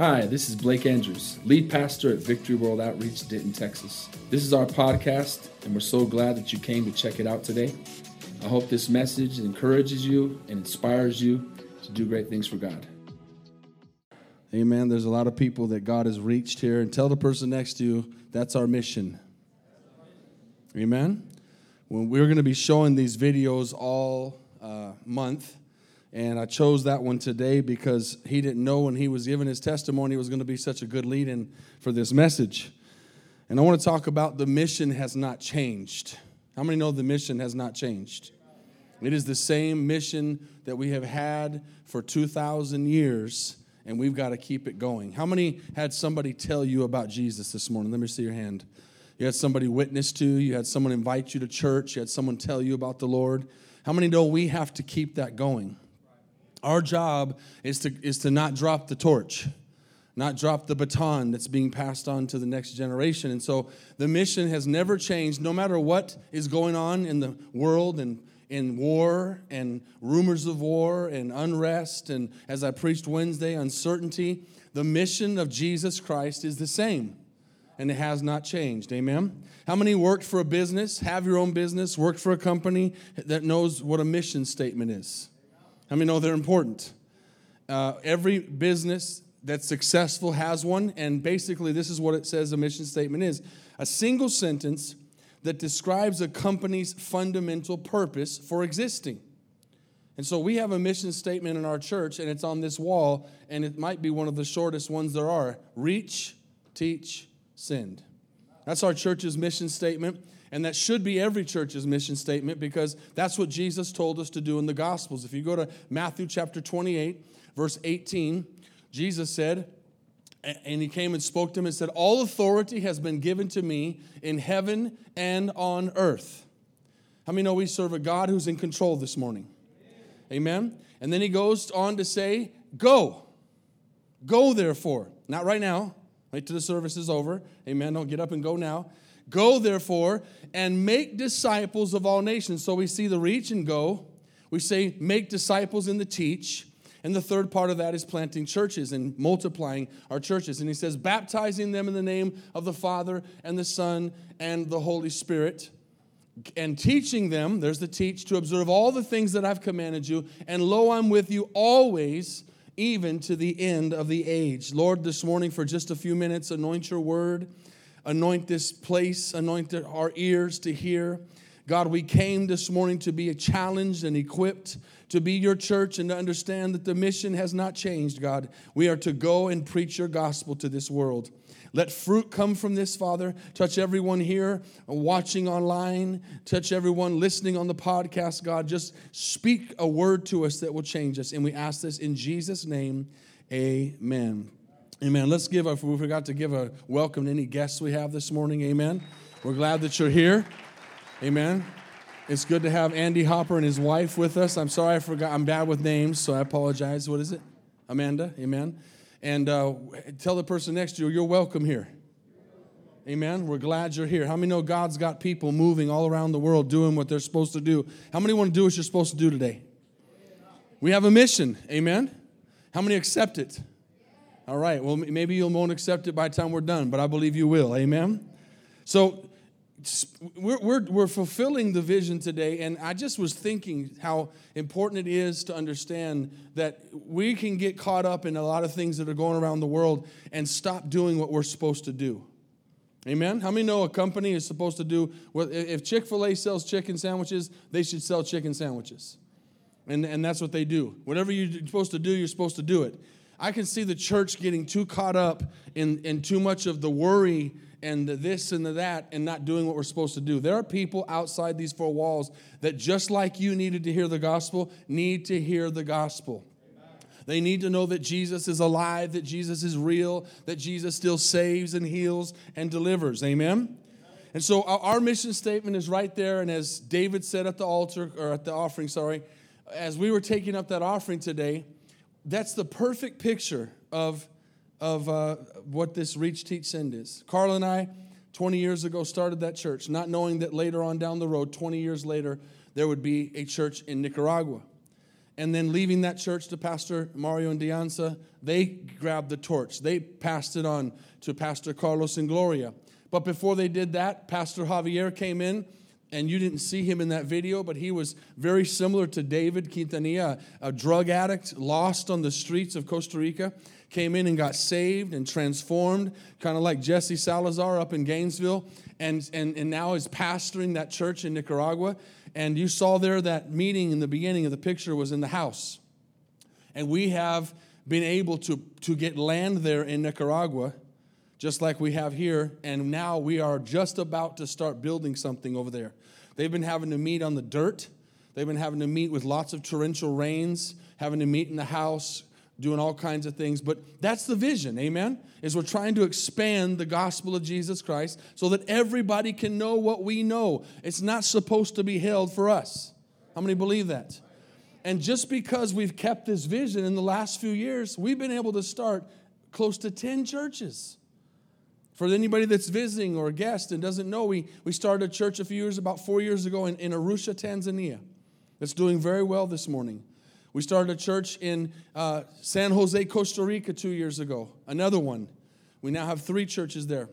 Hi, this is Blake Andrews, lead pastor at Victory World Outreach, Denton, Texas. This is our podcast, and we're so glad that you came to check it out today. I hope this message encourages you and inspires you to do great things for God. Amen. There's a lot of people that God has reached here, and tell the person next to you that's our mission. Amen. When we're going to be showing these videos all uh, month, and I chose that one today because he didn't know when he was giving his testimony it was going to be such a good lead in for this message. And I want to talk about the mission has not changed. How many know the mission has not changed? It is the same mission that we have had for 2,000 years, and we've got to keep it going. How many had somebody tell you about Jesus this morning? Let me see your hand. You had somebody witness to you, you had someone invite you to church, you had someone tell you about the Lord. How many know we have to keep that going? Our job is to, is to not drop the torch, not drop the baton that's being passed on to the next generation. And so the mission has never changed, no matter what is going on in the world and in war and rumors of war and unrest. And as I preached Wednesday, uncertainty. The mission of Jesus Christ is the same and it has not changed. Amen. How many worked for a business, have your own business, worked for a company that knows what a mission statement is? How many know they're important? Uh, every business that's successful has one, and basically, this is what it says a mission statement is a single sentence that describes a company's fundamental purpose for existing. And so we have a mission statement in our church, and it's on this wall, and it might be one of the shortest ones there are reach, teach, send. That's our church's mission statement. And that should be every church's mission statement because that's what Jesus told us to do in the Gospels. If you go to Matthew chapter 28, verse 18, Jesus said, and he came and spoke to him and said, All authority has been given to me in heaven and on earth. How many know we serve a God who's in control this morning? Amen. And then he goes on to say, Go. Go, therefore. Not right now. Wait till the service is over. Amen. Don't get up and go now. Go, therefore, and make disciples of all nations. So we see the reach and go. We say make disciples in the teach. And the third part of that is planting churches and multiplying our churches. And he says, baptizing them in the name of the Father and the Son and the Holy Spirit, and teaching them, there's the teach, to observe all the things that I've commanded you. And lo, I'm with you always, even to the end of the age. Lord, this morning, for just a few minutes, anoint your word anoint this place, anoint our ears to hear. God, we came this morning to be challenged and equipped to be your church and to understand that the mission has not changed, God. We are to go and preach your gospel to this world. Let fruit come from this, Father. Touch everyone here watching online. Touch everyone listening on the podcast, God. Just speak a word to us that will change us. And we ask this in Jesus' name. Amen. Amen. Let's give a, we forgot to give a welcome to any guests we have this morning. Amen. We're glad that you're here. Amen. It's good to have Andy Hopper and his wife with us. I'm sorry I forgot. I'm bad with names, so I apologize. What is it? Amanda. Amen. And uh, tell the person next to you, you're welcome here. Amen. We're glad you're here. How many know God's got people moving all around the world doing what they're supposed to do? How many want to do what you're supposed to do today? We have a mission. Amen. How many accept it? All right, well, maybe you won't accept it by the time we're done, but I believe you will. Amen? So, we're, we're, we're fulfilling the vision today, and I just was thinking how important it is to understand that we can get caught up in a lot of things that are going around the world and stop doing what we're supposed to do. Amen? How many know a company is supposed to do, if Chick fil A sells chicken sandwiches, they should sell chicken sandwiches. And, and that's what they do. Whatever you're supposed to do, you're supposed to do it. I can see the church getting too caught up in, in too much of the worry and the this and the that and not doing what we're supposed to do. There are people outside these four walls that, just like you needed to hear the gospel, need to hear the gospel. They need to know that Jesus is alive, that Jesus is real, that Jesus still saves and heals and delivers. Amen? And so our mission statement is right there. And as David said at the altar, or at the offering, sorry, as we were taking up that offering today, that's the perfect picture of, of uh, what this Reach, Teach, Send is. Carl and I, 20 years ago, started that church, not knowing that later on down the road, 20 years later, there would be a church in Nicaragua. and then leaving that church to Pastor Mario and Dianza, they grabbed the torch. They passed it on to Pastor Carlos and Gloria. But before they did that, Pastor Javier came in, and you didn't see him in that video, but he was very similar to David Quintanilla, a drug addict lost on the streets of Costa Rica. Came in and got saved and transformed, kind of like Jesse Salazar up in Gainesville, and, and, and now is pastoring that church in Nicaragua. And you saw there that meeting in the beginning of the picture was in the house. And we have been able to, to get land there in Nicaragua, just like we have here. And now we are just about to start building something over there. They've been having to meet on the dirt, they've been having to meet with lots of torrential rains, having to meet in the house, doing all kinds of things. But that's the vision, amen? Is we're trying to expand the gospel of Jesus Christ so that everybody can know what we know. It's not supposed to be held for us. How many believe that? And just because we've kept this vision in the last few years, we've been able to start close to 10 churches. For anybody that's visiting or a guest and doesn't know, we, we started a church a few years, about four years ago in, in Arusha, Tanzania. That's doing very well this morning. We started a church in uh, San Jose, Costa Rica two years ago, another one. We now have three churches there.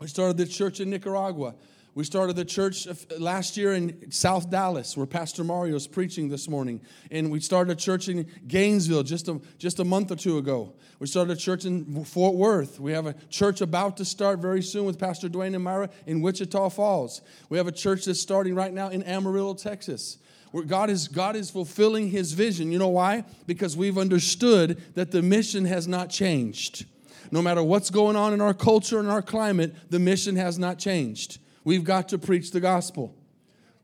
We started the church in Nicaragua. We started the church last year in South Dallas, where Pastor Mario is preaching this morning. And we started a church in Gainesville just a, just a month or two ago. We started a church in Fort Worth. We have a church about to start very soon with Pastor Dwayne and Myra in Wichita Falls. We have a church that's starting right now in Amarillo, Texas. Where God is, God is fulfilling his vision. You know why? Because we've understood that the mission has not changed. No matter what's going on in our culture and our climate, the mission has not changed. We've got to preach the gospel.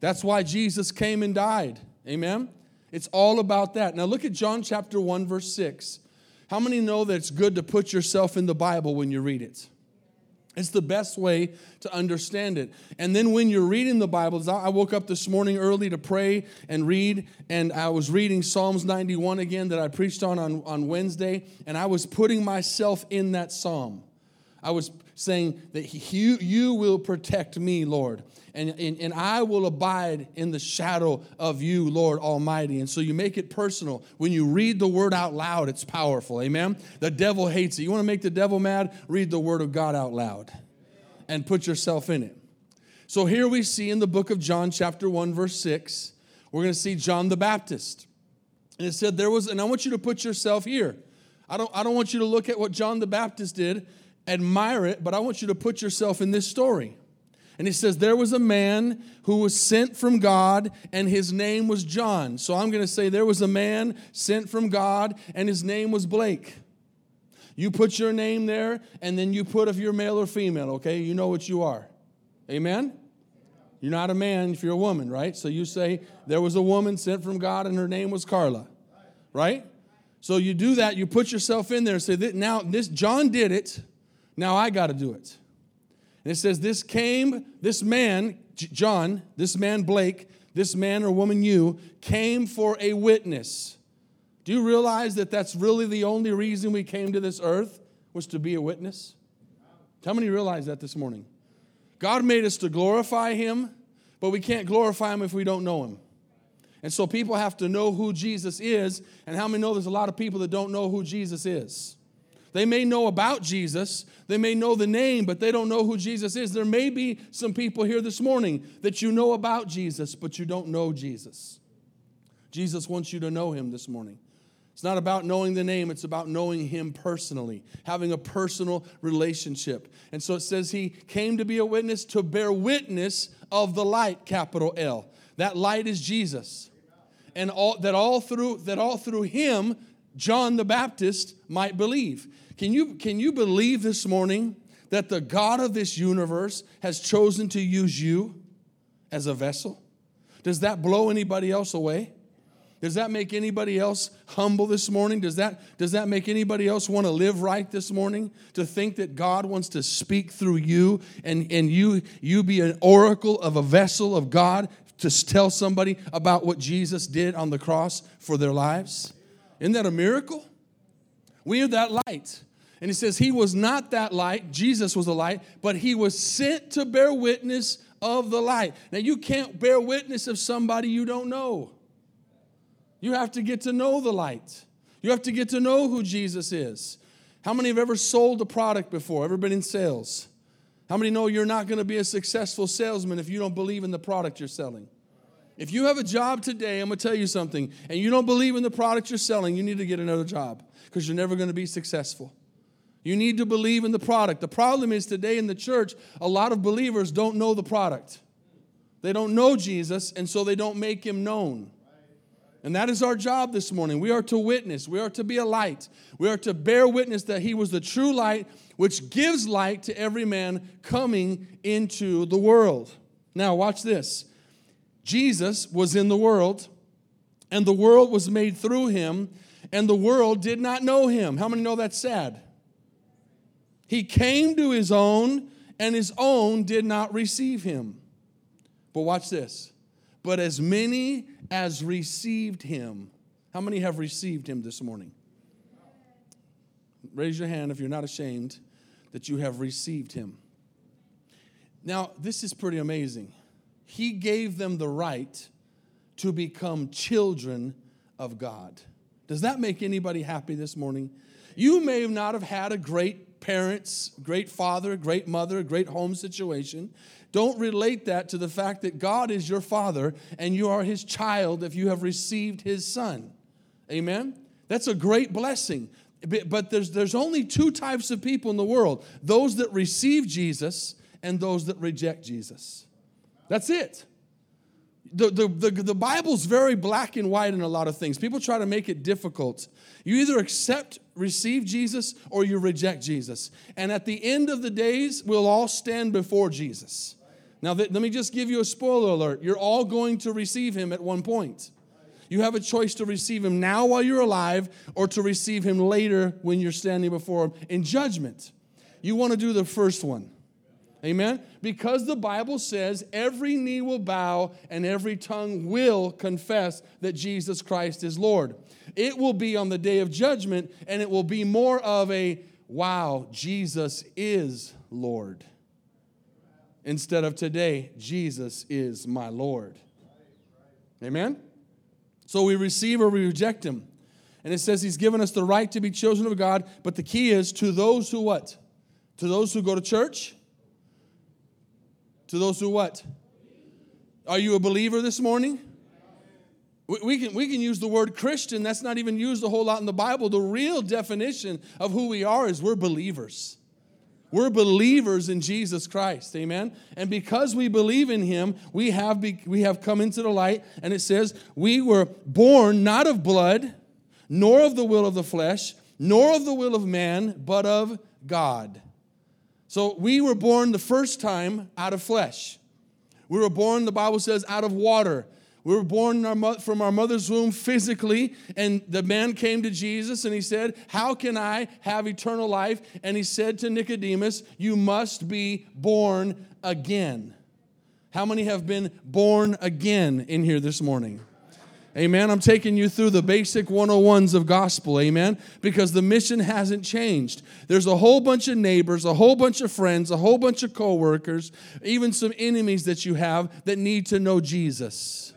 That's why Jesus came and died. Amen? It's all about that. Now look at John chapter 1, verse 6. How many know that it's good to put yourself in the Bible when you read it? It's the best way to understand it. And then when you're reading the Bible, I woke up this morning early to pray and read, and I was reading Psalms 91 again that I preached on, on on Wednesday, and I was putting myself in that psalm. I was saying that you, you will protect me, Lord. And, and, and I will abide in the shadow of you, Lord Almighty. And so you make it personal. When you read the word out loud, it's powerful. Amen? The devil hates it. You want to make the devil mad? Read the word of God out loud and put yourself in it. So here we see in the book of John, chapter 1, verse 6, we're going to see John the Baptist. And it said there was, and I want you to put yourself here. I don't, I don't want you to look at what John the Baptist did admire it, but I want you to put yourself in this story. And he says, There was a man who was sent from God, and his name was John. So I'm going to say, There was a man sent from God, and his name was Blake. You put your name there, and then you put if you're male or female, okay? You know what you are. Amen? You're not a man if you're a woman, right? So you say, There was a woman sent from God, and her name was Carla, right? So you do that, you put yourself in there, and say, Now, this John did it. Now I got to do it. And it says, This came, this man, John, this man, Blake, this man or woman, you, came for a witness. Do you realize that that's really the only reason we came to this earth was to be a witness? How many realize that this morning? God made us to glorify Him, but we can't glorify Him if we don't know Him. And so people have to know who Jesus is. And how many know there's a lot of people that don't know who Jesus is? They may know about Jesus, they may know the name, but they don't know who Jesus is. There may be some people here this morning that you know about Jesus, but you don't know Jesus. Jesus wants you to know him this morning. It's not about knowing the name, it's about knowing him personally, having a personal relationship. And so it says he came to be a witness to bear witness of the light, capital L. That light is Jesus. And all, that all through that all through him John the Baptist might believe. Can you, can you believe this morning that the God of this universe has chosen to use you as a vessel? Does that blow anybody else away? Does that make anybody else humble this morning? Does that, does that make anybody else want to live right this morning? To think that God wants to speak through you and, and you, you be an oracle of a vessel of God to tell somebody about what Jesus did on the cross for their lives? Isn't that a miracle? We are that light. And he says he was not that light, Jesus was the light, but he was sent to bear witness of the light. Now, you can't bear witness of somebody you don't know. You have to get to know the light. You have to get to know who Jesus is. How many have ever sold a product before? Ever been in sales? How many know you're not going to be a successful salesman if you don't believe in the product you're selling? If you have a job today, I'm going to tell you something, and you don't believe in the product you're selling, you need to get another job because you're never going to be successful. You need to believe in the product. The problem is today in the church, a lot of believers don't know the product. They don't know Jesus, and so they don't make him known. And that is our job this morning. We are to witness, we are to be a light, we are to bear witness that he was the true light, which gives light to every man coming into the world. Now, watch this Jesus was in the world, and the world was made through him, and the world did not know him. How many know that's sad? He came to his own, and his own did not receive him. But watch this. But as many as received him, how many have received him this morning? Raise your hand if you're not ashamed that you have received him. Now, this is pretty amazing. He gave them the right to become children of God. Does that make anybody happy this morning? You may not have had a great parents, great father, great mother, great home situation. Don't relate that to the fact that God is your father and you are his child if you have received his son. Amen? That's a great blessing. But there's, there's only two types of people in the world those that receive Jesus and those that reject Jesus. That's it. The, the, the, the Bible's very black and white in a lot of things. People try to make it difficult. You either accept, receive Jesus, or you reject Jesus. And at the end of the days, we'll all stand before Jesus. Now, th- let me just give you a spoiler alert. You're all going to receive him at one point. You have a choice to receive him now while you're alive or to receive him later when you're standing before him in judgment. You want to do the first one. Amen? Because the Bible says every knee will bow and every tongue will confess that Jesus Christ is Lord. It will be on the day of judgment and it will be more of a wow, Jesus is Lord. Instead of today, Jesus is my Lord. Amen? So we receive or we reject him. And it says he's given us the right to be children of God, but the key is to those who what? To those who go to church to those who what? Are you a believer this morning? We can, we can use the word Christian. That's not even used a whole lot in the Bible. The real definition of who we are is we're believers. We're believers in Jesus Christ. Amen. And because we believe in him, we have, be, we have come into the light. And it says, We were born not of blood, nor of the will of the flesh, nor of the will of man, but of God. So we were born the first time out of flesh. We were born, the Bible says, out of water. We were born from our mother's womb physically, and the man came to Jesus and he said, How can I have eternal life? And he said to Nicodemus, You must be born again. How many have been born again in here this morning? Amen. I'm taking you through the basic 101s of gospel. Amen. Because the mission hasn't changed. There's a whole bunch of neighbors, a whole bunch of friends, a whole bunch of coworkers, even some enemies that you have that need to know Jesus.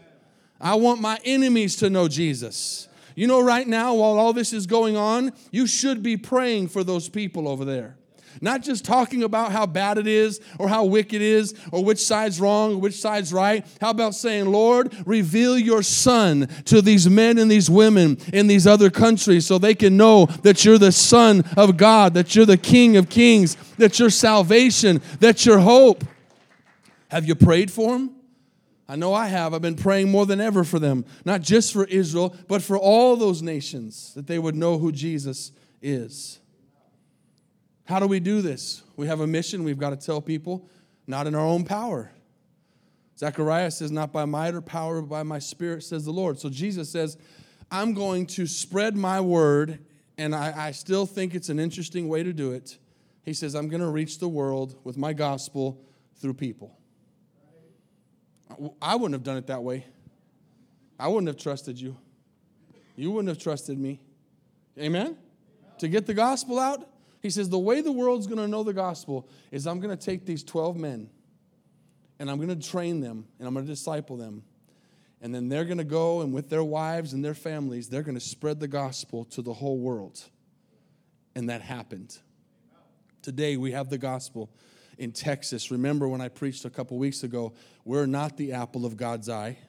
I want my enemies to know Jesus. You know, right now, while all this is going on, you should be praying for those people over there. Not just talking about how bad it is or how wicked it is or which side's wrong or which side's right. How about saying, Lord, reveal your son to these men and these women in these other countries so they can know that you're the son of God, that you're the king of kings, that you're salvation, that you're hope. Have you prayed for them? I know I have. I've been praying more than ever for them, not just for Israel, but for all those nations, that they would know who Jesus is. How do we do this? We have a mission. We've got to tell people, not in our own power. Zechariah says, Not by might or power, but by my spirit, says the Lord. So Jesus says, I'm going to spread my word, and I, I still think it's an interesting way to do it. He says, I'm going to reach the world with my gospel through people. I wouldn't have done it that way. I wouldn't have trusted you. You wouldn't have trusted me. Amen? To get the gospel out, he says, The way the world's going to know the gospel is I'm going to take these 12 men and I'm going to train them and I'm going to disciple them. And then they're going to go and with their wives and their families, they're going to spread the gospel to the whole world. And that happened. Today we have the gospel in Texas. Remember when I preached a couple weeks ago, we're not the apple of God's eye.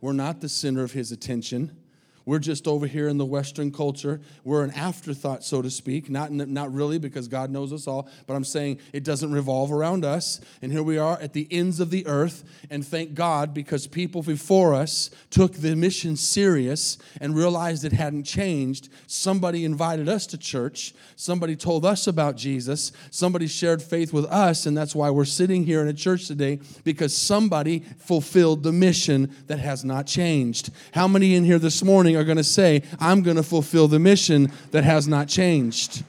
We're not the center of his attention. We're just over here in the Western culture. We're an afterthought, so to speak. Not, not really, because God knows us all, but I'm saying it doesn't revolve around us. And here we are at the ends of the earth. And thank God, because people before us took the mission serious and realized it hadn't changed. Somebody invited us to church. Somebody told us about Jesus. Somebody shared faith with us. And that's why we're sitting here in a church today, because somebody fulfilled the mission that has not changed. How many in here this morning? Morning are going to say, I'm going to fulfill the mission that has not changed.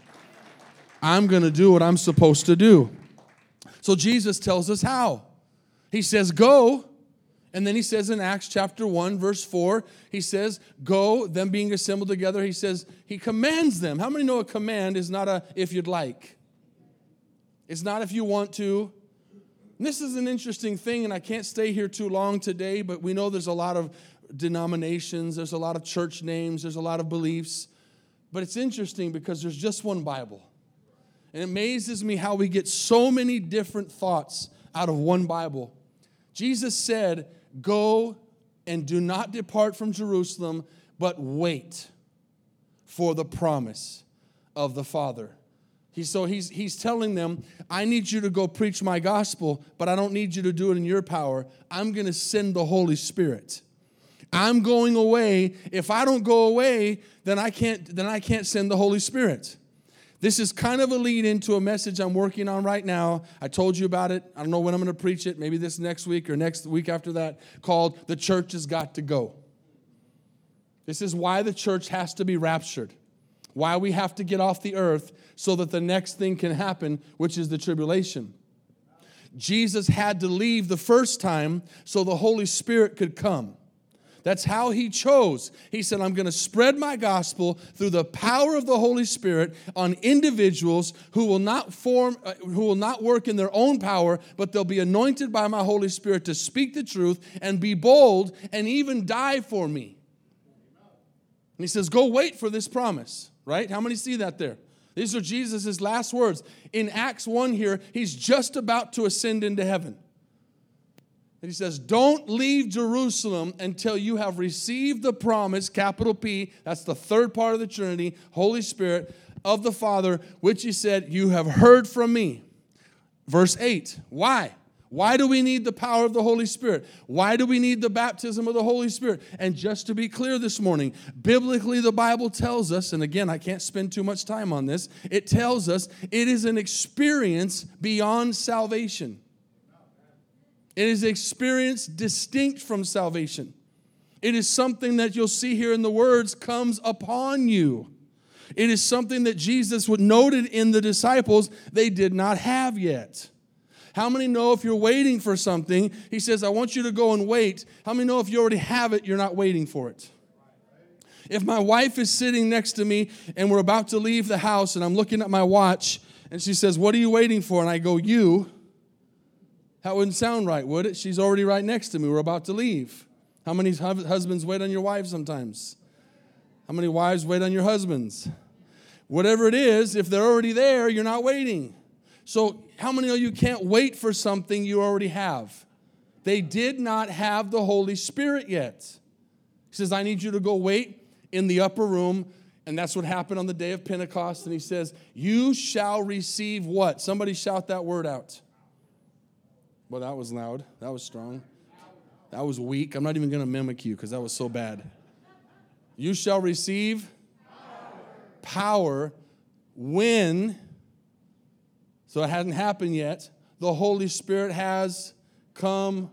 I'm going to do what I'm supposed to do. So Jesus tells us how. He says, Go. And then he says in Acts chapter 1, verse 4, he says, Go, them being assembled together. He says, He commands them. How many know a command is not a if you'd like? It's not if you want to. This is an interesting thing, and I can't stay here too long today, but we know there's a lot of denominations, there's a lot of church names, there's a lot of beliefs. But it's interesting because there's just one Bible. And it amazes me how we get so many different thoughts out of one Bible. Jesus said, Go and do not depart from Jerusalem, but wait for the promise of the Father. He, so he's, he's telling them, I need you to go preach my gospel, but I don't need you to do it in your power. I'm going to send the Holy Spirit. I'm going away. If I don't go away, then I can't then I can't send the Holy Spirit. This is kind of a lead into a message I'm working on right now. I told you about it. I don't know when I'm going to preach it, maybe this next week or next week after that, called The Church Has Got to Go. This is why the church has to be raptured, why we have to get off the earth so that the next thing can happen, which is the tribulation. Jesus had to leave the first time so the Holy Spirit could come. That's how he chose. He said, I'm going to spread my gospel through the power of the Holy Spirit on individuals who will not form, uh, who will not work in their own power, but they'll be anointed by my Holy Spirit to speak the truth and be bold and even die for me. And he says, Go wait for this promise, right? How many see that there? These are Jesus' last words. In Acts 1 here, he's just about to ascend into heaven. And he says, Don't leave Jerusalem until you have received the promise, capital P, that's the third part of the Trinity, Holy Spirit of the Father, which he said, You have heard from me. Verse 8. Why? Why do we need the power of the Holy Spirit? Why do we need the baptism of the Holy Spirit? And just to be clear this morning, biblically, the Bible tells us, and again, I can't spend too much time on this, it tells us it is an experience beyond salvation. It is experience distinct from salvation. It is something that you'll see here in the words comes upon you. It is something that Jesus would noted in the disciples they did not have yet. How many know if you're waiting for something, he says, I want you to go and wait. How many know if you already have it, you're not waiting for it? If my wife is sitting next to me and we're about to leave the house and I'm looking at my watch and she says, What are you waiting for? And I go, You. That wouldn't sound right, would it? She's already right next to me. We're about to leave. How many husbands wait on your wives sometimes? How many wives wait on your husbands? Whatever it is, if they're already there, you're not waiting. So, how many of you can't wait for something you already have? They did not have the Holy Spirit yet. He says, I need you to go wait in the upper room. And that's what happened on the day of Pentecost. And he says, You shall receive what? Somebody shout that word out. Well, that was loud. That was strong. That was weak. I'm not even going to mimic you because that was so bad. You shall receive power. power when, so it hasn't happened yet, the Holy Spirit has come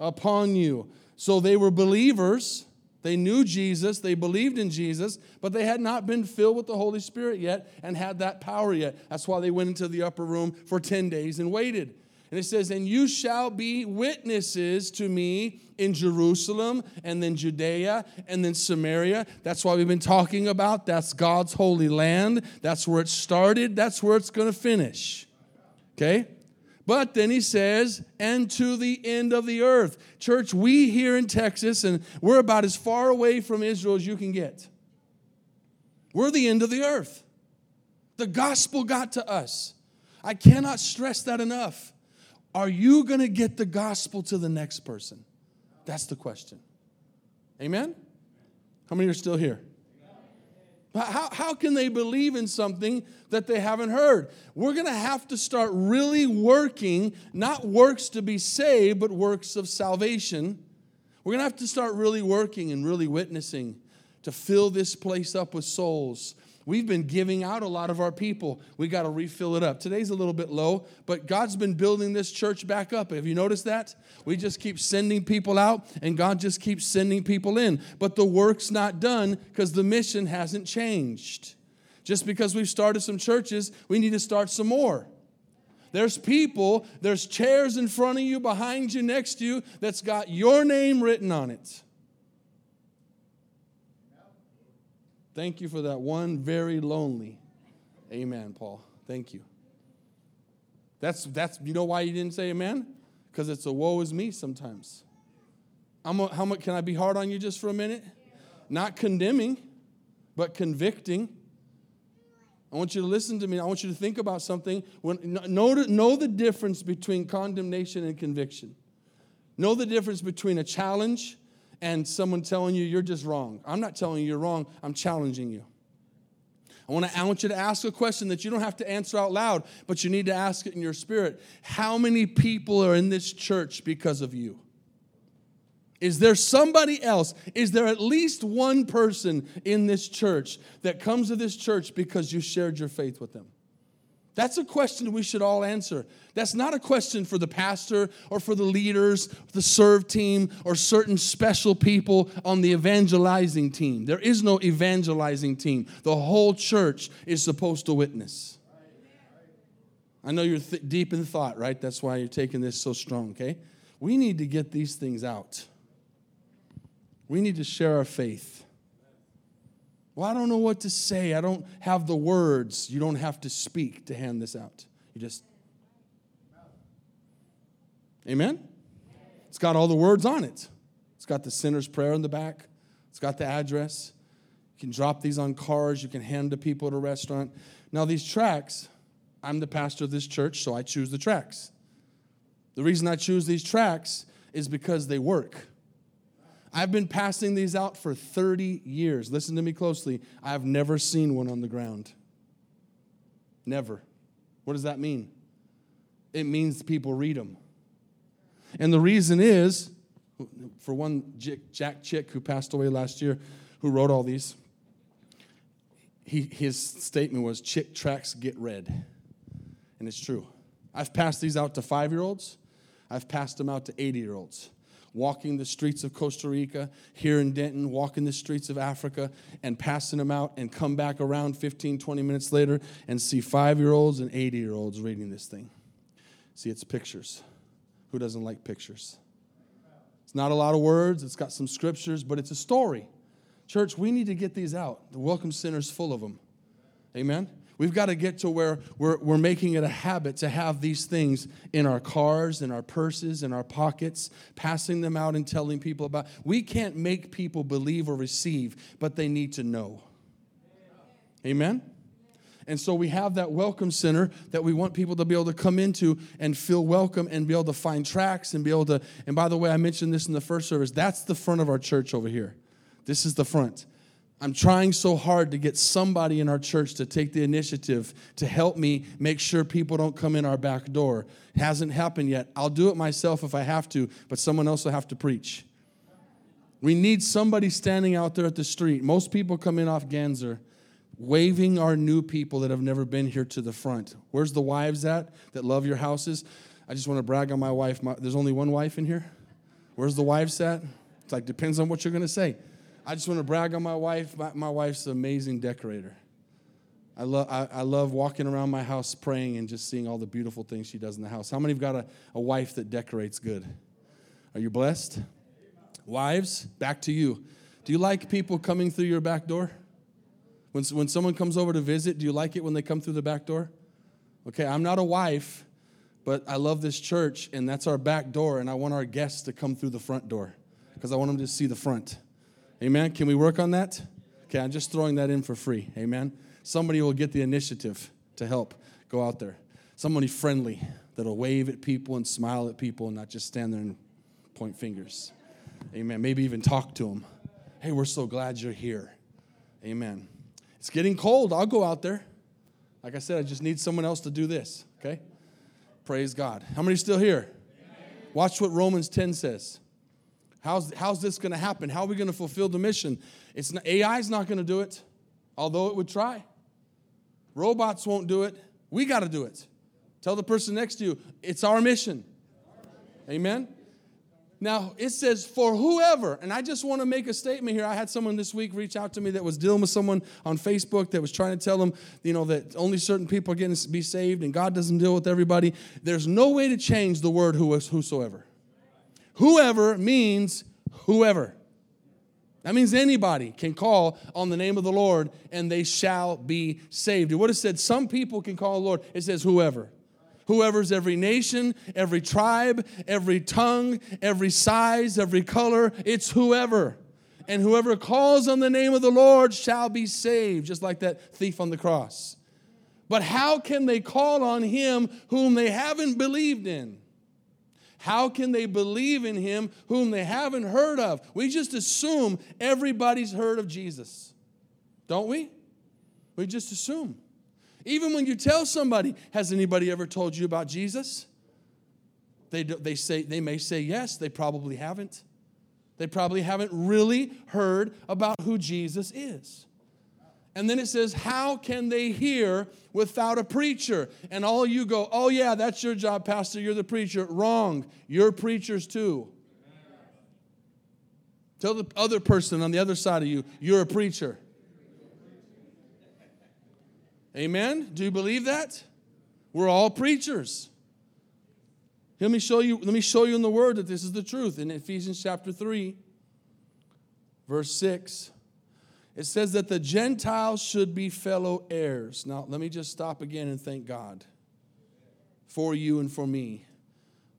upon you. So they were believers. They knew Jesus, they believed in Jesus, but they had not been filled with the Holy Spirit yet and had that power yet. That's why they went into the upper room for 10 days and waited. And it says, And you shall be witnesses to me in Jerusalem and then Judea and then Samaria. That's why we've been talking about. That's God's holy land. That's where it started. That's where it's going to finish. Okay? But then he says, and to the end of the earth. Church, we here in Texas, and we're about as far away from Israel as you can get. We're the end of the earth. The gospel got to us. I cannot stress that enough. Are you going to get the gospel to the next person? That's the question. Amen? How many are still here? How, how can they believe in something that they haven't heard? We're going to have to start really working, not works to be saved, but works of salvation. We're going to have to start really working and really witnessing to fill this place up with souls We've been giving out a lot of our people. We got to refill it up. Today's a little bit low, but God's been building this church back up. Have you noticed that? We just keep sending people out, and God just keeps sending people in. But the work's not done because the mission hasn't changed. Just because we've started some churches, we need to start some more. There's people, there's chairs in front of you, behind you, next to you, that's got your name written on it. Thank you for that one very lonely. Amen, Paul. Thank you. That's that's you know why you didn't say amen? Because it's a woe is me sometimes. I'm a, how much can I be hard on you just for a minute? Not condemning, but convicting. I want you to listen to me. I want you to think about something. When, know, know the difference between condemnation and conviction. Know the difference between a challenge and someone telling you you're just wrong. I'm not telling you you're wrong, I'm challenging you. I want, to, I want you to ask a question that you don't have to answer out loud, but you need to ask it in your spirit. How many people are in this church because of you? Is there somebody else? Is there at least one person in this church that comes to this church because you shared your faith with them? That's a question we should all answer. That's not a question for the pastor or for the leaders, the serve team, or certain special people on the evangelizing team. There is no evangelizing team. The whole church is supposed to witness. I know you're th- deep in thought, right? That's why you're taking this so strong, okay? We need to get these things out. We need to share our faith. Well, I don't know what to say. I don't have the words. You don't have to speak to hand this out. You just. Amen? It's got all the words on it. It's got the sinner's prayer in the back, it's got the address. You can drop these on cars, you can hand to people at a restaurant. Now, these tracts, I'm the pastor of this church, so I choose the tracts. The reason I choose these tracts is because they work. I've been passing these out for 30 years. Listen to me closely. I've never seen one on the ground. Never. What does that mean? It means people read them. And the reason is, for one, Jack Chick, who passed away last year, who wrote all these, he, his statement was Chick tracts get read. And it's true. I've passed these out to five year olds, I've passed them out to 80 year olds walking the streets of Costa Rica, here in Denton, walking the streets of Africa, and passing them out, and come back around 15, 20 minutes later and see five year olds and 80 year olds reading this thing. See, it's pictures. Who doesn't like pictures? It's not a lot of words, it's got some scriptures, but it's a story. Church, we need to get these out. The Welcome Center's full of them. Amen? We've got to get to where we're, we're making it a habit to have these things in our cars, in our purses, in our pockets, passing them out and telling people about. We can't make people believe or receive, but they need to know. Amen? And so we have that welcome center that we want people to be able to come into and feel welcome and be able to find tracts and be able to. And by the way, I mentioned this in the first service. That's the front of our church over here. This is the front. I'm trying so hard to get somebody in our church to take the initiative to help me make sure people don't come in our back door. It hasn't happened yet. I'll do it myself if I have to, but someone else will have to preach. We need somebody standing out there at the street. Most people come in off Ganser waving our new people that have never been here to the front. Where's the wives at that love your houses? I just want to brag on my wife. My, there's only one wife in here. Where's the wives at? It's like, depends on what you're going to say. I just want to brag on my wife. My, my wife's an amazing decorator. I love, I, I, love walking around my house praying and just seeing all the beautiful things she does in the house. How many have got a, a wife that decorates good? Are you blessed? Wives, back to you. Do you like people coming through your back door? When, when someone comes over to visit, do you like it when they come through the back door? Okay, I'm not a wife, But I love this church, and that's our back door, and I want our guests to come through the front door because I want them to see the front. Amen. Can we work on that? Okay, I'm just throwing that in for free. Amen. Somebody will get the initiative to help go out there. Somebody friendly that'll wave at people and smile at people and not just stand there and point fingers. Amen. Maybe even talk to them. Hey, we're so glad you're here. Amen. It's getting cold. I'll go out there. Like I said, I just need someone else to do this. Okay? Praise God. How many still here? Watch what Romans 10 says. How's, how's this going to happen? How are we going to fulfill the mission? It's not, AI's not going to do it, although it would try. Robots won't do it. We got to do it. Tell the person next to you, it's our mission. Amen? Now, it says, for whoever, and I just want to make a statement here. I had someone this week reach out to me that was dealing with someone on Facebook that was trying to tell them, you know, that only certain people are getting to be saved and God doesn't deal with everybody. There's no way to change the word whosoever. Whoever means whoever. That means anybody can call on the name of the Lord and they shall be saved. It would have said some people can call the Lord. It says whoever. Whoever's every nation, every tribe, every tongue, every size, every color, it's whoever. And whoever calls on the name of the Lord shall be saved, just like that thief on the cross. But how can they call on him whom they haven't believed in? How can they believe in him whom they haven't heard of? We just assume everybody's heard of Jesus, don't we? We just assume. Even when you tell somebody, has anybody ever told you about Jesus? They, they, say, they may say yes, they probably haven't. They probably haven't really heard about who Jesus is. And then it says, How can they hear without a preacher? And all you go, Oh, yeah, that's your job, Pastor. You're the preacher. Wrong. You're preachers too. Tell the other person on the other side of you, You're a preacher. Amen? Do you believe that? We're all preachers. Let me show you, let me show you in the word that this is the truth. In Ephesians chapter 3, verse 6. It says that the Gentiles should be fellow heirs. Now, let me just stop again and thank God for you and for me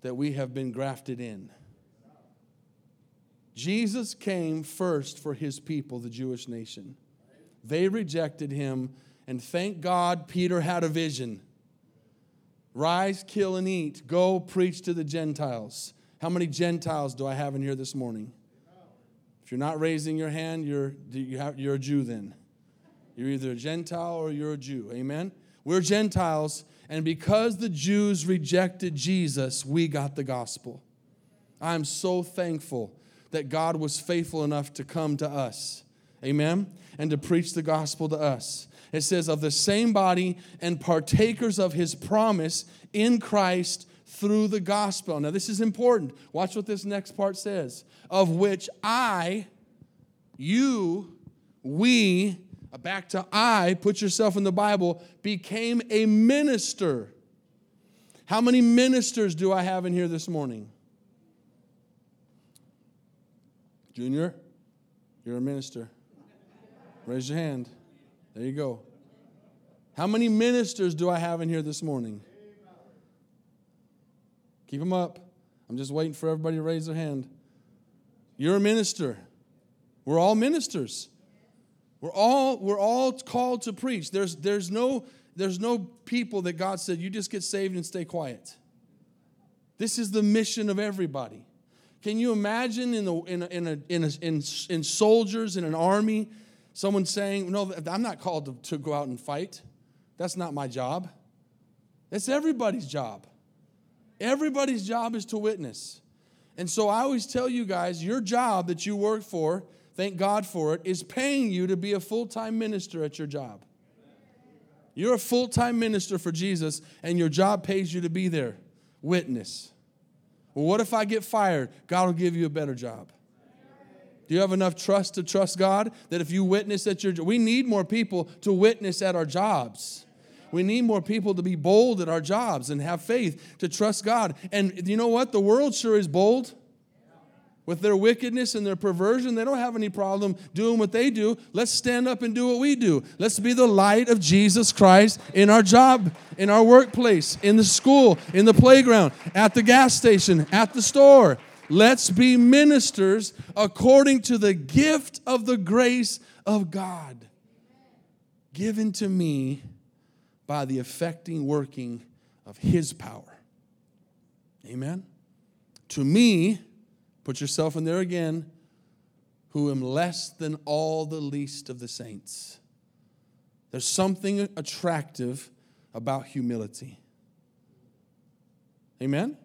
that we have been grafted in. Jesus came first for his people, the Jewish nation. They rejected him, and thank God Peter had a vision. Rise, kill, and eat. Go preach to the Gentiles. How many Gentiles do I have in here this morning? If you're not raising your hand, you're, you have, you're a Jew then. You're either a Gentile or you're a Jew. Amen? We're Gentiles, and because the Jews rejected Jesus, we got the gospel. I'm so thankful that God was faithful enough to come to us. Amen? And to preach the gospel to us. It says, of the same body and partakers of his promise in Christ through the gospel. Now, this is important. Watch what this next part says. Of which I, you, we, uh, back to I, put yourself in the Bible, became a minister. How many ministers do I have in here this morning? Junior, you're a minister. Raise your hand. There you go. How many ministers do I have in here this morning? Keep them up. I'm just waiting for everybody to raise their hand. You're a minister. We're all ministers. We're all, we're all called to preach. There's, there's, no, there's no people that God said, you just get saved and stay quiet. This is the mission of everybody. Can you imagine in, the, in, a, in, a, in, a, in, in soldiers in an army, someone saying, No, I'm not called to, to go out and fight. That's not my job. That's everybody's job. Everybody's job is to witness. And so I always tell you guys your job that you work for, thank God for it, is paying you to be a full time minister at your job. You're a full time minister for Jesus, and your job pays you to be there. Witness. Well, what if I get fired? God will give you a better job. Do you have enough trust to trust God that if you witness at your we need more people to witness at our jobs. We need more people to be bold at our jobs and have faith to trust God. And you know what? The world sure is bold. with their wickedness and their perversion. They don't have any problem doing what they do. Let's stand up and do what we do. Let's be the light of Jesus Christ in our job, in our workplace, in the school, in the playground, at the gas station, at the store. Let's be ministers according to the gift of the grace of God given to me by the affecting working of His power. Amen. To me, put yourself in there again, who am less than all the least of the saints. There's something attractive about humility. Amen?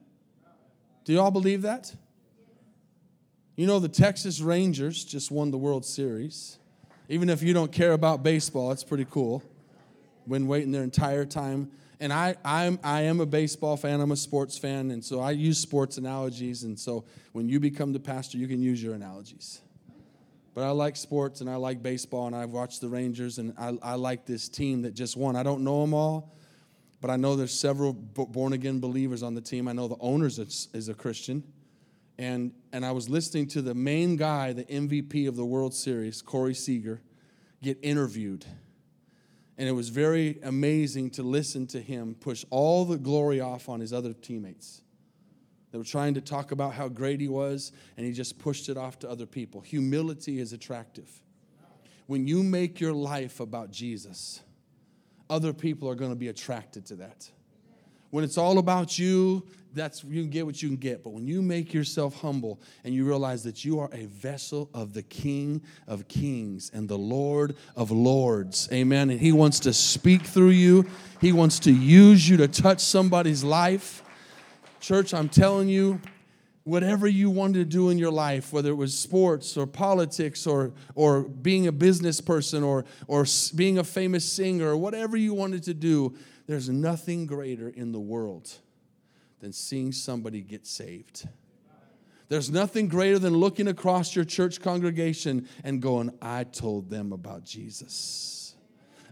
Do you all believe that? You know, the Texas Rangers just won the World Series. Even if you don't care about baseball, it's pretty cool. Been waiting their entire time and I, I'm, I am a baseball fan, I'm a sports fan, and so I use sports analogies. And so when you become the pastor, you can use your analogies. But I like sports and I like baseball, and I've watched the Rangers, and I, I like this team that just won. I don't know them all, but I know there's several born again believers on the team. I know the owners is, is a Christian. And, and I was listening to the main guy, the MVP of the World Series, Corey Seager, get interviewed and it was very amazing to listen to him push all the glory off on his other teammates. They were trying to talk about how great he was, and he just pushed it off to other people. Humility is attractive. When you make your life about Jesus, other people are going to be attracted to that. When it's all about you, that's you can get what you can get. But when you make yourself humble and you realize that you are a vessel of the King of Kings and the Lord of Lords, amen. And He wants to speak through you, He wants to use you to touch somebody's life. Church, I'm telling you, whatever you wanted to do in your life, whether it was sports or politics or, or being a business person or, or being a famous singer or whatever you wanted to do, there's nothing greater in the world than seeing somebody get saved. There's nothing greater than looking across your church congregation and going, I told them about Jesus.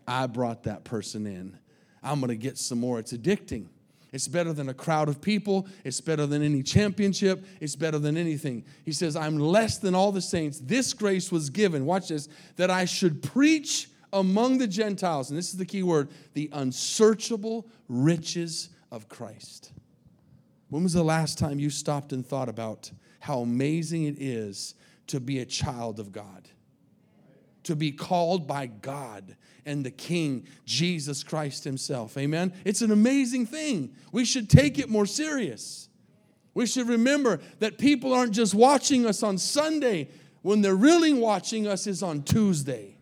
I brought that person in. I'm going to get some more. It's addicting. It's better than a crowd of people. It's better than any championship. It's better than anything. He says, I'm less than all the saints. This grace was given, watch this, that I should preach among the Gentiles, and this is the key word the unsearchable riches of Christ. When was the last time you stopped and thought about how amazing it is to be a child of God? To be called by God and the King, Jesus Christ Himself. Amen? It's an amazing thing. We should take it more serious. We should remember that people aren't just watching us on Sunday, when they're really watching us is on Tuesday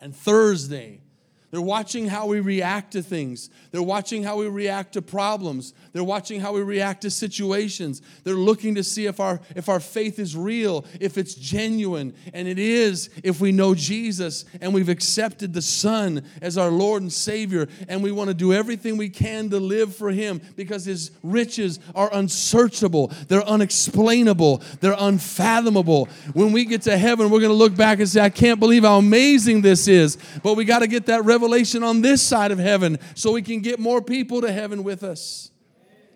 and Thursday. They're watching how we react to things. They're watching how we react to problems. They're watching how we react to situations. They're looking to see if our, if our faith is real, if it's genuine. And it is if we know Jesus and we've accepted the Son as our Lord and Savior. And we want to do everything we can to live for Him because His riches are unsearchable, they're unexplainable, they're unfathomable. When we get to heaven, we're going to look back and say, I can't believe how amazing this is. But we got to get that revelation on this side of heaven so we can get more people to heaven with us.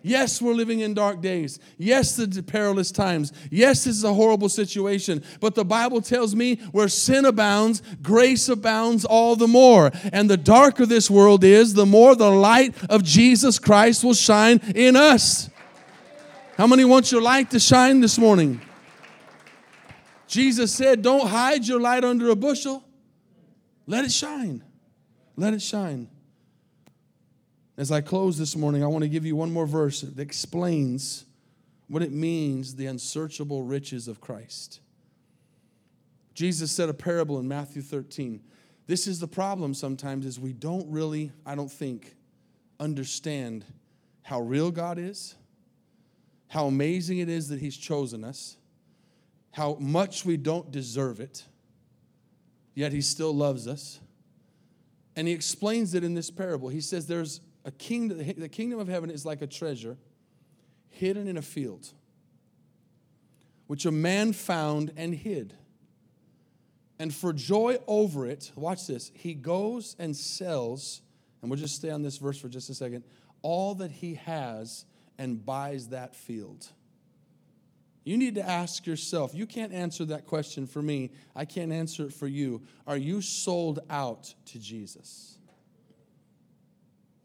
Yes, we're living in dark days. Yes, the perilous times. Yes, this is a horrible situation. But the Bible tells me where sin abounds, grace abounds all the more. And the darker this world is, the more the light of Jesus Christ will shine in us. How many want your light to shine this morning? Jesus said, Don't hide your light under a bushel, let it shine. Let it shine. As I close this morning, I want to give you one more verse that explains what it means the unsearchable riches of Christ. Jesus said a parable in Matthew 13. This is the problem sometimes is we don't really, I don't think, understand how real God is, how amazing it is that he's chosen us, how much we don't deserve it, yet he still loves us and he explains it in this parable. He says there's a kingdom, the kingdom of heaven is like a treasure hidden in a field, which a man found and hid. And for joy over it, watch this, he goes and sells, and we'll just stay on this verse for just a second, all that he has and buys that field. You need to ask yourself. You can't answer that question for me. I can't answer it for you. Are you sold out to Jesus?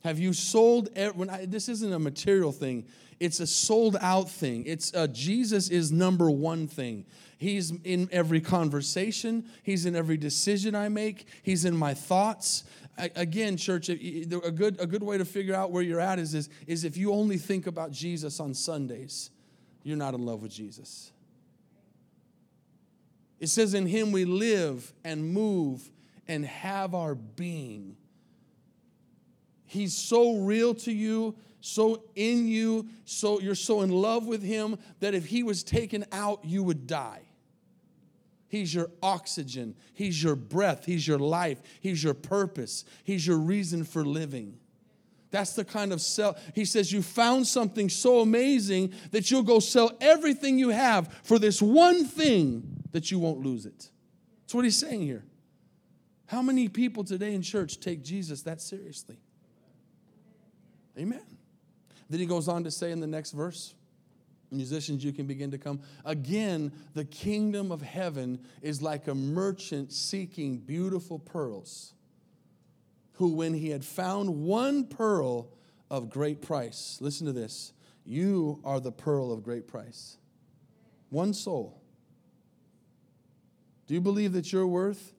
Have you sold? When I, this isn't a material thing; it's a sold out thing. It's a, Jesus is number one thing. He's in every conversation. He's in every decision I make. He's in my thoughts. I, again, church, a good a good way to figure out where you're at is, is is if you only think about Jesus on Sundays you're not in love with Jesus. It says, In him we live and move and have our being. He's so real to you, so in you, so you're so in love with him that if he was taken out, you would die. He's your oxygen, he's your breath, he's your life, he's your purpose, he's your reason for living. That's the kind of sell. He says, You found something so amazing that you'll go sell everything you have for this one thing that you won't lose it. That's what he's saying here. How many people today in church take Jesus that seriously? Amen. Then he goes on to say in the next verse, musicians, you can begin to come. Again, the kingdom of heaven is like a merchant seeking beautiful pearls who, when he had found one pearl of great price, listen to this, you are the pearl of great price. One soul. Do you believe that you're worth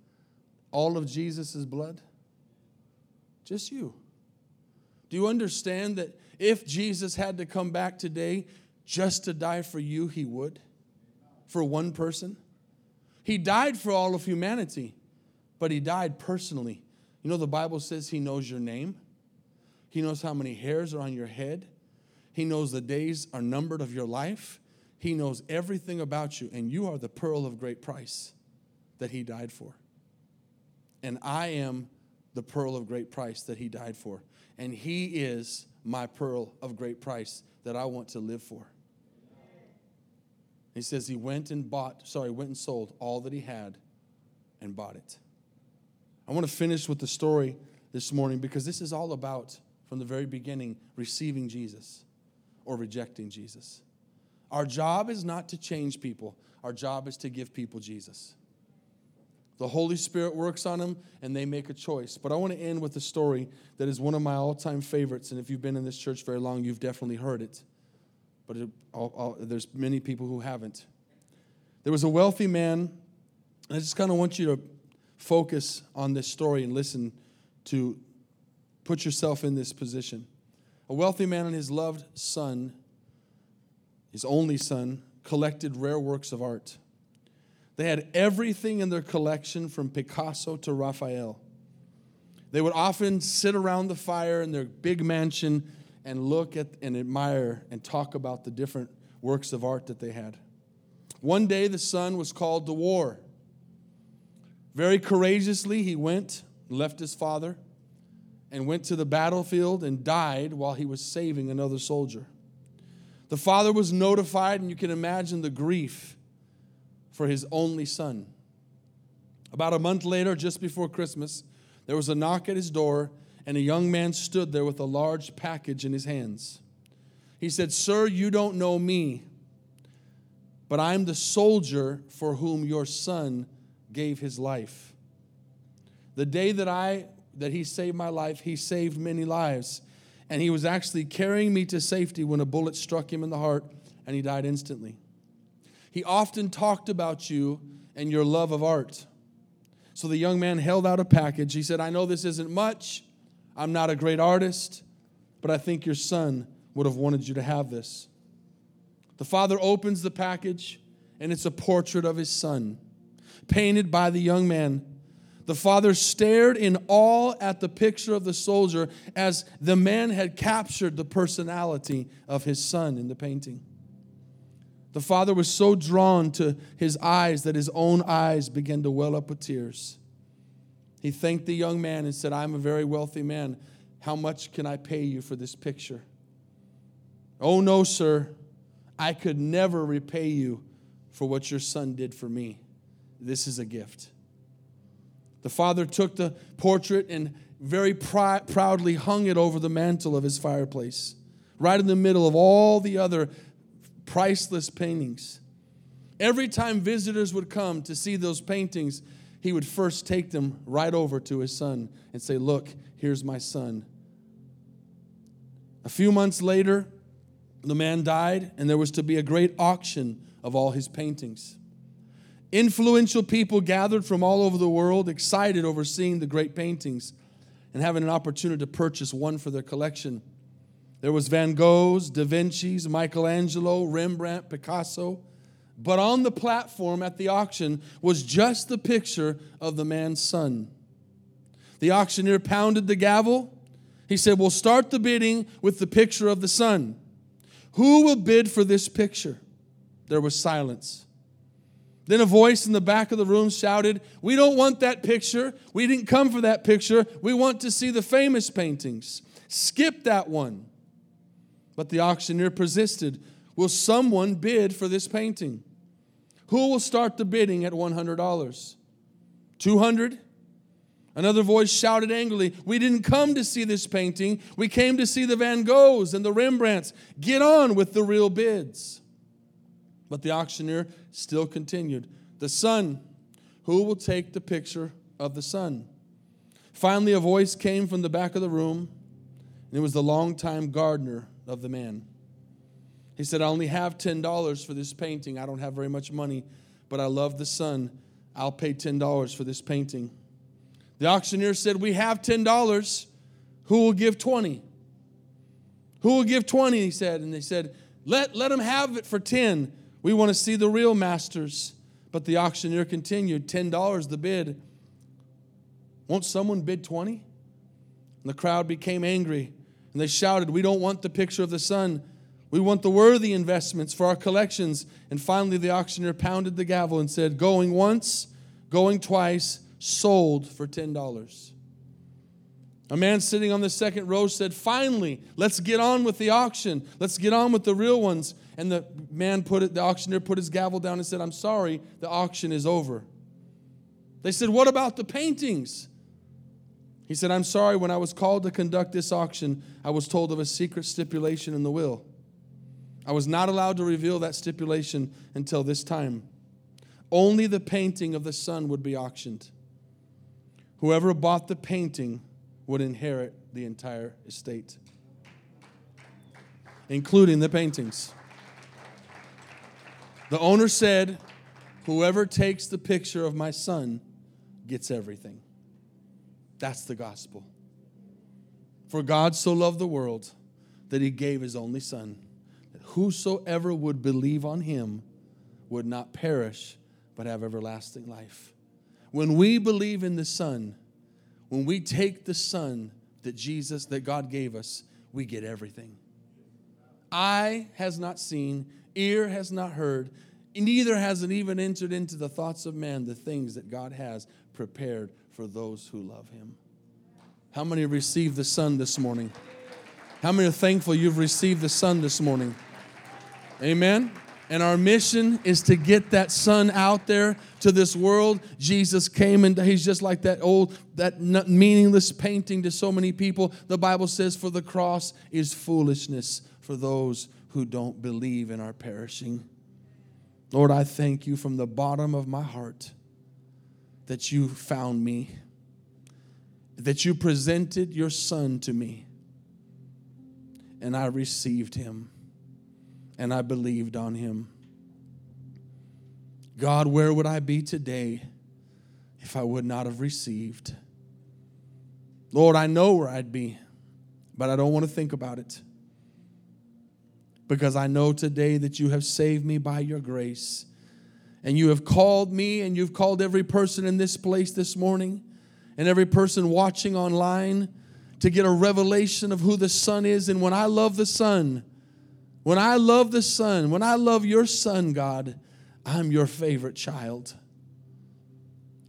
all of Jesus' blood? Just you. Do you understand that if Jesus had to come back today just to die for you, he would? For one person? He died for all of humanity, but he died personally you know, the Bible says He knows your name, He knows how many hairs are on your head, He knows the days are numbered of your life, He knows everything about you, and you are the pearl of great price that He died for. And I am the pearl of great price that He died for. And He is my pearl of great price that I want to live for. He says he went and bought, sorry, went and sold all that he had and bought it. I want to finish with the story this morning because this is all about, from the very beginning, receiving Jesus or rejecting Jesus. Our job is not to change people, our job is to give people Jesus. The Holy Spirit works on them and they make a choice. But I want to end with a story that is one of my all time favorites. And if you've been in this church very long, you've definitely heard it. But it, there's many people who haven't. There was a wealthy man, and I just kind of want you to focus on this story and listen to put yourself in this position. A wealthy man and his loved son, his only son, collected rare works of art. They had everything in their collection from Picasso to Raphael. They would often sit around the fire in their big mansion and look at and admire and talk about the different works of art that they had. One day, the son was called to war. Very courageously, he went, left his father, and went to the battlefield and died while he was saving another soldier. The father was notified, and you can imagine the grief for his only son. About a month later, just before Christmas, there was a knock at his door, and a young man stood there with a large package in his hands. He said, Sir, you don't know me, but I'm the soldier for whom your son gave his life. The day that I that he saved my life, he saved many lives. And he was actually carrying me to safety when a bullet struck him in the heart and he died instantly. He often talked about you and your love of art. So the young man held out a package. He said, I know this isn't much. I'm not a great artist, but I think your son would have wanted you to have this. The father opens the package, and it's a portrait of his son painted by the young man. The father stared in awe at the picture of the soldier as the man had captured the personality of his son in the painting. The father was so drawn to his eyes that his own eyes began to well up with tears. He thanked the young man and said, I'm a very wealthy man. How much can I pay you for this picture? Oh, no, sir. I could never repay you for what your son did for me. This is a gift. The father took the portrait and very pr- proudly hung it over the mantle of his fireplace, right in the middle of all the other priceless paintings. Every time visitors would come to see those paintings, he would first take them right over to his son and say, Look, here's my son. A few months later, the man died, and there was to be a great auction of all his paintings. Influential people gathered from all over the world, excited over seeing the great paintings and having an opportunity to purchase one for their collection. There was Van Gogh's, Da Vinci's, Michelangelo, Rembrandt, Picasso. But on the platform at the auction was just the picture of the man's son. The auctioneer pounded the gavel. He said, We'll start the bidding with the picture of the son. Who will bid for this picture? There was silence. Then a voice in the back of the room shouted, We don't want that picture. We didn't come for that picture. We want to see the famous paintings. Skip that one. But the auctioneer persisted, Will someone bid for this painting? Who will start the bidding at $100? 200? Another voice shouted angrily, We didn't come to see this painting. We came to see the Van Goghs and the Rembrandts. Get on with the real bids. But the auctioneer still continued, The son, who will take the picture of the son? Finally, a voice came from the back of the room, and it was the longtime gardener of the man. He said, I only have $10 for this painting. I don't have very much money, but I love the son. I'll pay $10 for this painting. The auctioneer said, We have $10. Who will give 20? Who will give 20? He said. And they said, Let, let him have it for 10. We want to see the real masters. But the auctioneer continued $10 the bid. Won't someone bid 20? And the crowd became angry and they shouted, We don't want the picture of the son. We want the worthy investments for our collections. And finally, the auctioneer pounded the gavel and said, Going once, going twice, sold for $10. A man sitting on the second row said, Finally, let's get on with the auction. Let's get on with the real ones. And the man put it, the auctioneer put his gavel down and said, I'm sorry, the auction is over. They said, What about the paintings? He said, I'm sorry, when I was called to conduct this auction, I was told of a secret stipulation in the will. I was not allowed to reveal that stipulation until this time. Only the painting of the son would be auctioned. Whoever bought the painting would inherit the entire estate, including the paintings. The owner said, Whoever takes the picture of my son gets everything. That's the gospel. For God so loved the world that he gave his only son, that whosoever would believe on him would not perish, but have everlasting life. When we believe in the Son, when we take the Son that Jesus, that God gave us, we get everything. Eye has not seen, ear has not heard, neither has it even entered into the thoughts of man the things that God has prepared for those who love him. How many received the Son this morning? How many are thankful you've received the Son this morning? Amen. And our mission is to get that son out there to this world. Jesus came and he's just like that old, that meaningless painting to so many people. The Bible says, For the cross is foolishness for those who don't believe and are perishing. Lord, I thank you from the bottom of my heart that you found me, that you presented your son to me, and I received him and I believed on him. God, where would I be today if I would not have received? Lord, I know where I'd be, but I don't want to think about it. Because I know today that you have saved me by your grace. And you have called me, and you've called every person in this place this morning, and every person watching online to get a revelation of who the Son is. And when I love the Son, when I love the Son, when I love your Son, God, I'm your favorite child.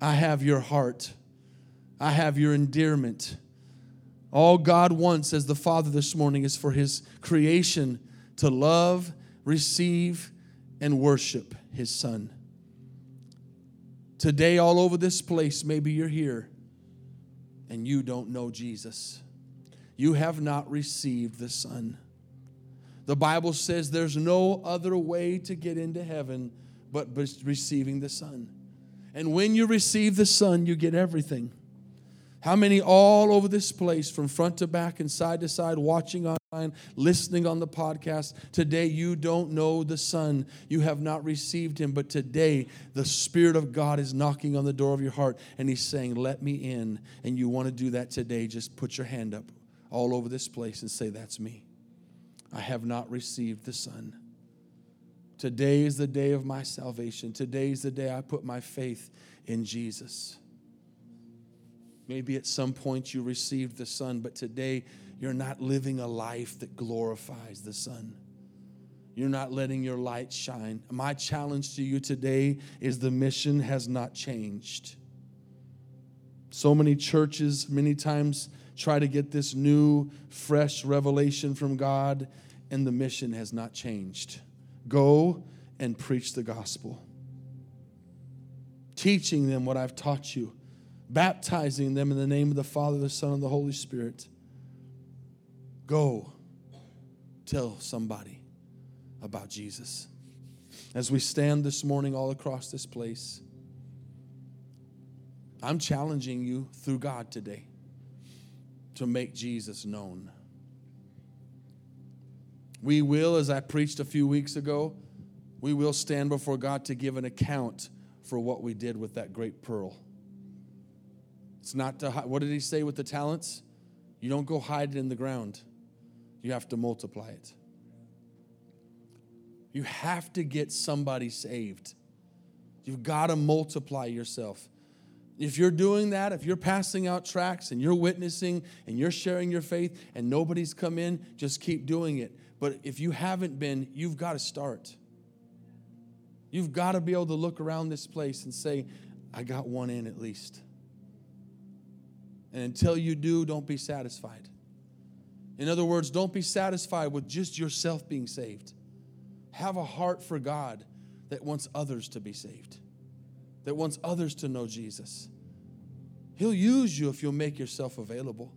I have your heart. I have your endearment. All God wants as the Father this morning is for His creation to love, receive, and worship His Son. Today, all over this place, maybe you're here and you don't know Jesus. You have not received the Son. The Bible says there's no other way to get into heaven but receiving the Son. And when you receive the Son, you get everything. How many all over this place, from front to back and side to side, watching online, listening on the podcast? Today, you don't know the Son. You have not received Him. But today, the Spirit of God is knocking on the door of your heart and He's saying, Let me in. And you want to do that today, just put your hand up all over this place and say, That's me. I have not received the Son. Today is the day of my salvation. Today is the day I put my faith in Jesus. Maybe at some point you received the Son, but today you're not living a life that glorifies the Son. You're not letting your light shine. My challenge to you today is the mission has not changed. So many churches, many times, try to get this new, fresh revelation from God, and the mission has not changed. Go and preach the gospel, teaching them what I've taught you baptizing them in the name of the Father, the Son, and the Holy Spirit. Go tell somebody about Jesus. As we stand this morning all across this place, I'm challenging you through God today to make Jesus known. We will, as I preached a few weeks ago, we will stand before God to give an account for what we did with that great pearl. It's not to, what did he say with the talents? You don't go hide it in the ground, you have to multiply it. You have to get somebody saved. You've got to multiply yourself. If you're doing that, if you're passing out tracts and you're witnessing and you're sharing your faith and nobody's come in, just keep doing it. But if you haven't been, you've got to start. You've got to be able to look around this place and say, I got one in at least. And until you do, don't be satisfied. In other words, don't be satisfied with just yourself being saved. Have a heart for God that wants others to be saved, that wants others to know Jesus. He'll use you if you'll make yourself available.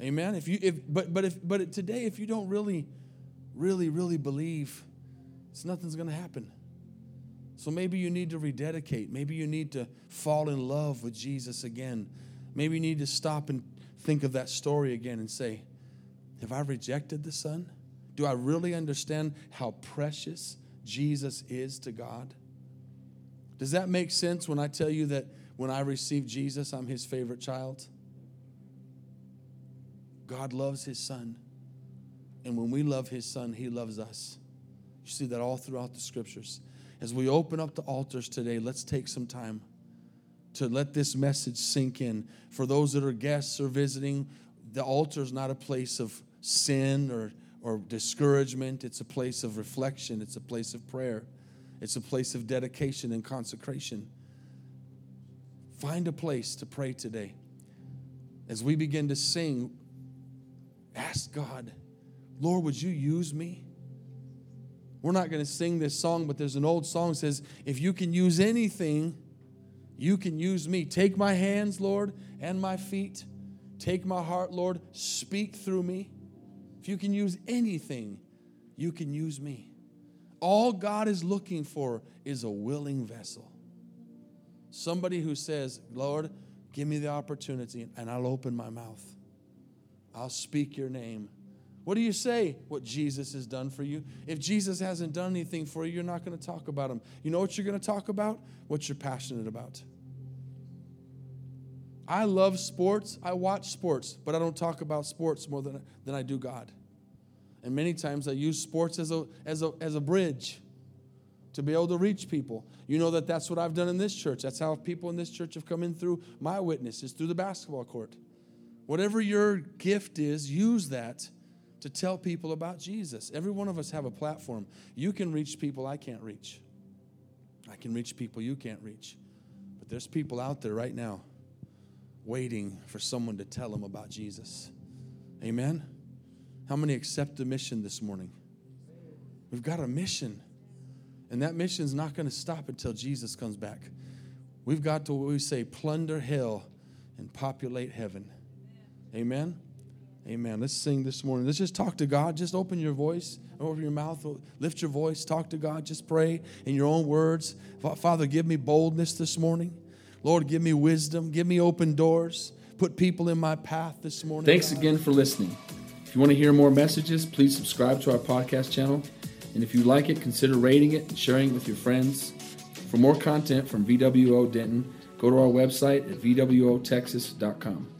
Amen. If you if but but if but today if you don't really really really believe, it's nothing's going to happen. So maybe you need to rededicate. Maybe you need to fall in love with Jesus again. Maybe you need to stop and think of that story again and say, Have I rejected the Son? Do I really understand how precious Jesus is to God? Does that make sense when I tell you that when I receive Jesus, I'm his favorite child? God loves his Son. And when we love his Son, he loves us. You see that all throughout the scriptures. As we open up the altars today, let's take some time to let this message sink in. For those that are guests or visiting, the altar is not a place of sin or, or discouragement. It's a place of reflection, it's a place of prayer, it's a place of dedication and consecration. Find a place to pray today. As we begin to sing, ask God, Lord, would you use me? We're not going to sing this song, but there's an old song says, if you can use anything, you can use me. Take my hands, Lord, and my feet. Take my heart, Lord. Speak through me. If you can use anything, you can use me. All God is looking for is a willing vessel. Somebody who says, Lord, give me the opportunity and I'll open my mouth. I'll speak your name. What do you say? What Jesus has done for you. If Jesus hasn't done anything for you, you're not going to talk about him. You know what you're going to talk about? What you're passionate about. I love sports. I watch sports, but I don't talk about sports more than, than I do God. And many times I use sports as a, as, a, as a bridge to be able to reach people. You know that that's what I've done in this church. That's how people in this church have come in through my witnesses, through the basketball court. Whatever your gift is, use that to tell people about Jesus. Every one of us have a platform. You can reach people I can't reach. I can reach people you can't reach. But there's people out there right now waiting for someone to tell them about Jesus. Amen? How many accept the mission this morning? We've got a mission. And that mission is not going to stop until Jesus comes back. We've got to, what we say, plunder hell and populate heaven. Amen? Amen. Let's sing this morning. Let's just talk to God. Just open your voice, open your mouth, lift your voice, talk to God. Just pray in your own words. Father, give me boldness this morning. Lord, give me wisdom. Give me open doors. Put people in my path this morning. Thanks God. again for listening. If you want to hear more messages, please subscribe to our podcast channel. And if you like it, consider rating it and sharing it with your friends. For more content from VWO Denton, go to our website at VWOTexas.com.